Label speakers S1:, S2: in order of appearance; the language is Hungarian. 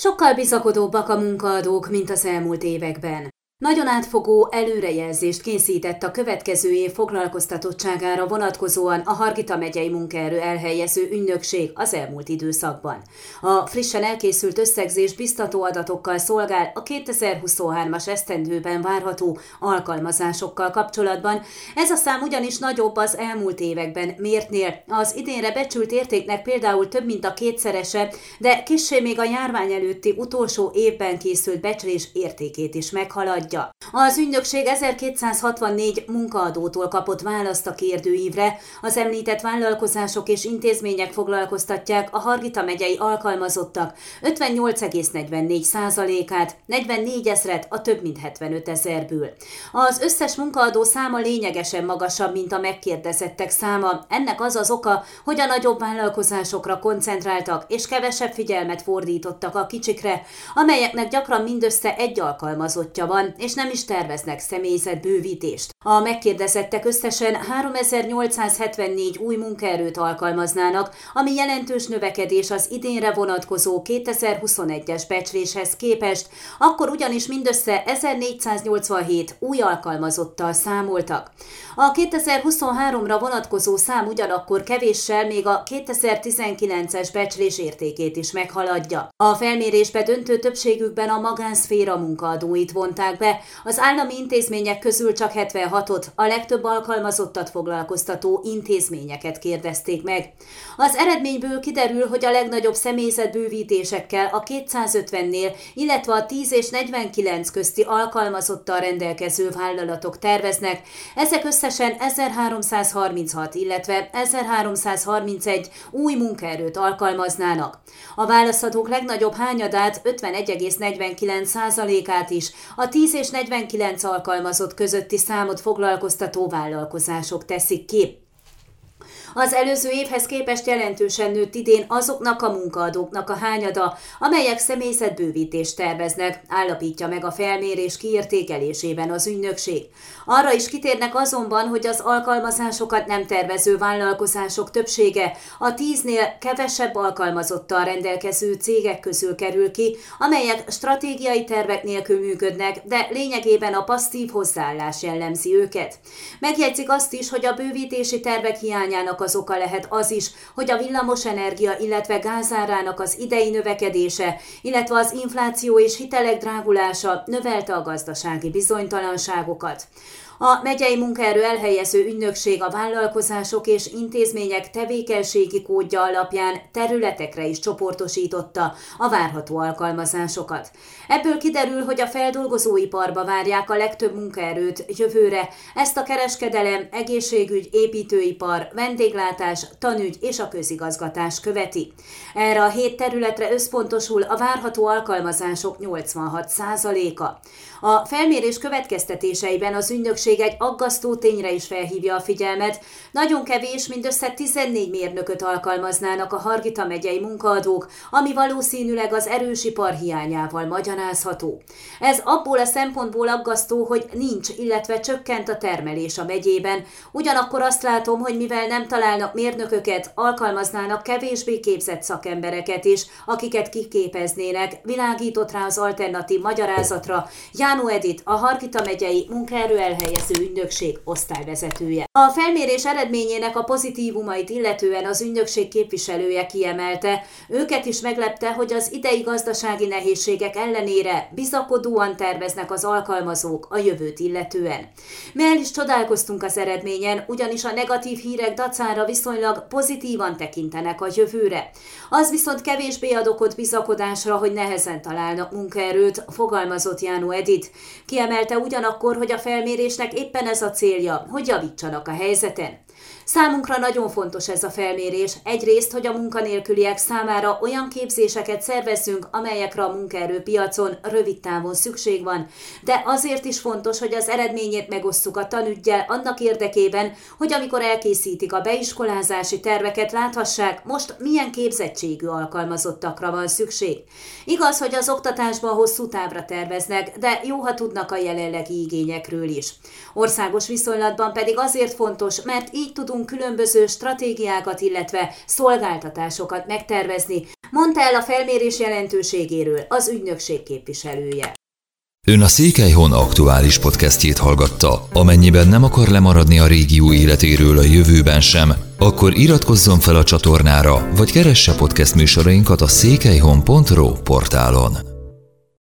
S1: Sokkal bizakodóbbak a munkaadók, mint az elmúlt években. Nagyon átfogó előrejelzést készített a következő év foglalkoztatottságára vonatkozóan a Hargita megyei munkaerő elhelyező ügynökség az elmúlt időszakban. A frissen elkészült összegzés biztató adatokkal szolgál a 2023-as esztendőben várható alkalmazásokkal kapcsolatban. Ez a szám ugyanis nagyobb az elmúlt években mértnél. Az idénre becsült értéknek például több mint a kétszerese, de kissé még a járvány előtti utolsó évben készült becslés értékét is meghaladja adja. Az ügynökség 1264 munkaadótól kapott választ a kérdőívre. Az említett vállalkozások és intézmények foglalkoztatják a Hargita megyei alkalmazottak 58,44%-át, 44 ezret a több mint 75 ezerből. Az összes munkaadó száma lényegesen magasabb, mint a megkérdezettek száma. Ennek az az oka, hogy a nagyobb vállalkozásokra koncentráltak és kevesebb figyelmet fordítottak a kicsikre, amelyeknek gyakran mindössze egy alkalmazottja van, és nem is terveznek személyzet bővítést. A megkérdezettek összesen 3874 új munkaerőt alkalmaznának, ami jelentős növekedés az idénre vonatkozó 2021-es becsléshez képest, akkor ugyanis mindössze 1487 új alkalmazottal számoltak. A 2023-ra vonatkozó szám ugyanakkor kevéssel még a 2019-es becslés értékét is meghaladja. A felmérésbe döntő többségükben a magánszféra munkaadóit vonták be, az állami intézmények közül csak 76-ot, a legtöbb alkalmazottat foglalkoztató intézményeket kérdezték meg. Az eredményből kiderül, hogy a legnagyobb személyzetbővítésekkel a 250-nél, illetve a 10 és 49 közti alkalmazottal rendelkező vállalatok terveznek. Ezek összesen 1336, illetve 1331 új munkaerőt alkalmaznának. A választhatók legnagyobb hányadát 51,49%-át is a 10 és 49 alkalmazott közötti számot foglalkoztató vállalkozások teszik ki. Az előző évhez képest jelentősen nőtt idén azoknak a munkaadóknak a hányada, amelyek személyzetbővítést terveznek, állapítja meg a felmérés kiértékelésében az ügynökség. Arra is kitérnek azonban, hogy az alkalmazásokat nem tervező vállalkozások többsége a tíznél kevesebb alkalmazottal rendelkező cégek közül kerül ki, amelyek stratégiai tervek nélkül működnek, de lényegében a passzív hozzáállás jellemzi őket. Megjegyzik azt is, hogy a bővítési tervek hiányának az oka lehet az is, hogy a villamosenergia, illetve gázárának az idei növekedése, illetve az infláció és hitelek drágulása növelte a gazdasági bizonytalanságokat. A megyei munkaerő elhelyező ügynökség a vállalkozások és intézmények tevékenységi kódja alapján területekre is csoportosította a várható alkalmazásokat. Ebből kiderül, hogy a feldolgozóiparba várják a legtöbb munkaerőt jövőre. Ezt a kereskedelem, egészségügy, építőipar, vendéglátás, tanügy és a közigazgatás követi. Erre a hét területre összpontosul a várható alkalmazások 86%-a. A felmérés következtetéseiben az ügynökség egy aggasztó tényre is felhívja a figyelmet. Nagyon kevés, mindössze 14 mérnököt alkalmaznának a Hargita megyei munkaadók, ami valószínűleg az erős ipar hiányával magyarázható. Ez abból a szempontból aggasztó, hogy nincs, illetve csökkent a termelés a megyében. Ugyanakkor azt látom, hogy mivel nem találnak mérnököket, alkalmaznának kevésbé képzett szakembereket is, akiket kiképeznének, világított rá az alternatív magyarázatra Jánó Edit, a Harkita megyei munkaerő elhelyező ügynökség osztályvezetője. A felmérés eredményének a pozitívumait illetően az ügynökség képviselője kiemelte, őket is meglepte, hogy az idei gazdasági nehézségek ellenére bizakodóan terveznek az alkalmazók a jövőt illetően. Mi el is csodálkoztunk az eredményen, ugyanis a negatív hírek dacára viszonylag pozitívan tekintenek a jövőre. Az viszont kevésbé ad okot bizakodásra, hogy nehezen találnak munkaerőt, fogalmazott Jánó Edit. Kiemelte ugyanakkor, hogy a felmérésnek éppen ez a célja, hogy javítsanak a helyzeten. Számunkra nagyon fontos ez a felmérés. Egyrészt, hogy a munkanélküliek számára olyan képzéseket szervezzünk, amelyekre a munkaerőpiacon rövid távon szükség van, de azért is fontos, hogy az eredményét megosszuk a tanügyel annak érdekében, hogy amikor elkészítik a beiskolázási terveket, láthassák, most milyen képzettségű alkalmazottakra van szükség. Igaz, hogy az oktatásban hosszú távra terveznek, de jó, ha tudnak a jelenlegi igényekről is. Országos viszonylatban pedig azért fontos, mert így tudunk fogunk különböző stratégiákat, illetve szolgáltatásokat megtervezni, mondta el a felmérés jelentőségéről az ügynökség képviselője.
S2: Ön a Székelyhon aktuális podcastjét hallgatta. Amennyiben nem akar lemaradni a régió életéről a jövőben sem, akkor iratkozzon fel a csatornára, vagy keresse podcast műsorainkat a székelyhon.pro portálon.